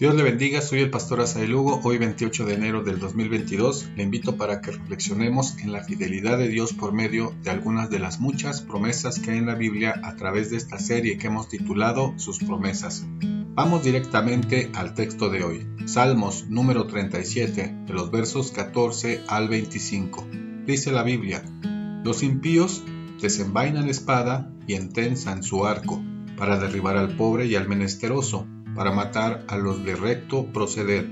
Dios le bendiga, soy el pastor Asael hoy 28 de enero del 2022. Le invito para que reflexionemos en la fidelidad de Dios por medio de algunas de las muchas promesas que hay en la Biblia a través de esta serie que hemos titulado Sus promesas. Vamos directamente al texto de hoy, Salmos número 37, de los versos 14 al 25. Dice la Biblia, Los impíos desenvainan espada y entensan su arco, para derribar al pobre y al menesteroso para matar a los de recto proceder.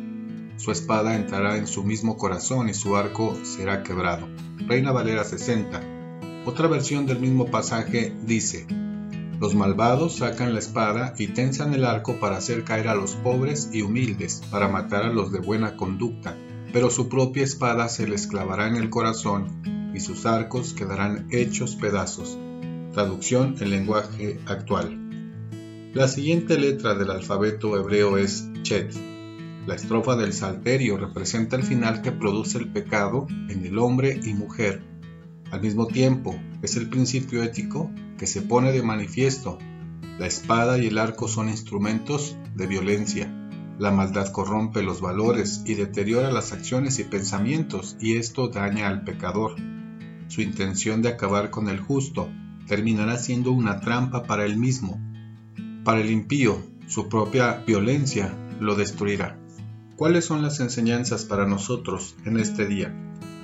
Su espada entrará en su mismo corazón y su arco será quebrado. Reina Valera 60. Otra versión del mismo pasaje dice, Los malvados sacan la espada y tensan el arco para hacer caer a los pobres y humildes, para matar a los de buena conducta, pero su propia espada se les clavará en el corazón y sus arcos quedarán hechos pedazos. Traducción en lenguaje actual. La siguiente letra del alfabeto hebreo es Chet. La estrofa del Salterio representa el final que produce el pecado en el hombre y mujer. Al mismo tiempo, es el principio ético que se pone de manifiesto. La espada y el arco son instrumentos de violencia. La maldad corrompe los valores y deteriora las acciones y pensamientos y esto daña al pecador. Su intención de acabar con el justo terminará siendo una trampa para él mismo para el impío, su propia violencia lo destruirá. ¿Cuáles son las enseñanzas para nosotros en este día?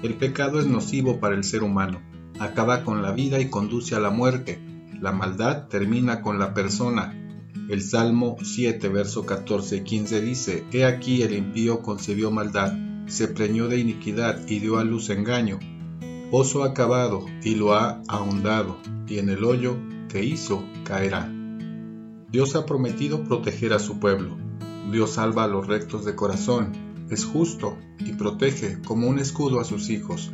El pecado es nocivo para el ser humano, acaba con la vida y conduce a la muerte. La maldad termina con la persona. El Salmo 7, verso 14 y 15 dice, He aquí el impío concebió maldad, se preñó de iniquidad y dio a luz engaño. Oso acabado y lo ha ahondado, y en el hoyo que hizo caerá. Dios ha prometido proteger a su pueblo. Dios salva a los rectos de corazón, es justo y protege como un escudo a sus hijos.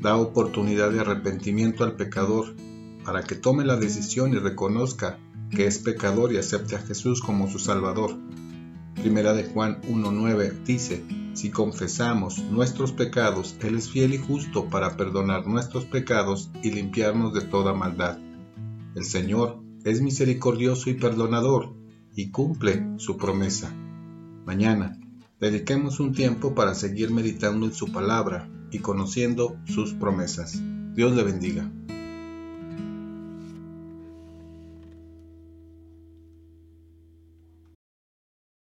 Da oportunidad de arrepentimiento al pecador para que tome la decisión y reconozca que es pecador y acepte a Jesús como su Salvador. Primera de Juan 1.9 dice, si confesamos nuestros pecados, Él es fiel y justo para perdonar nuestros pecados y limpiarnos de toda maldad. El Señor es misericordioso y perdonador y cumple su promesa. Mañana, dediquemos un tiempo para seguir meditando en su palabra y conociendo sus promesas. Dios le bendiga.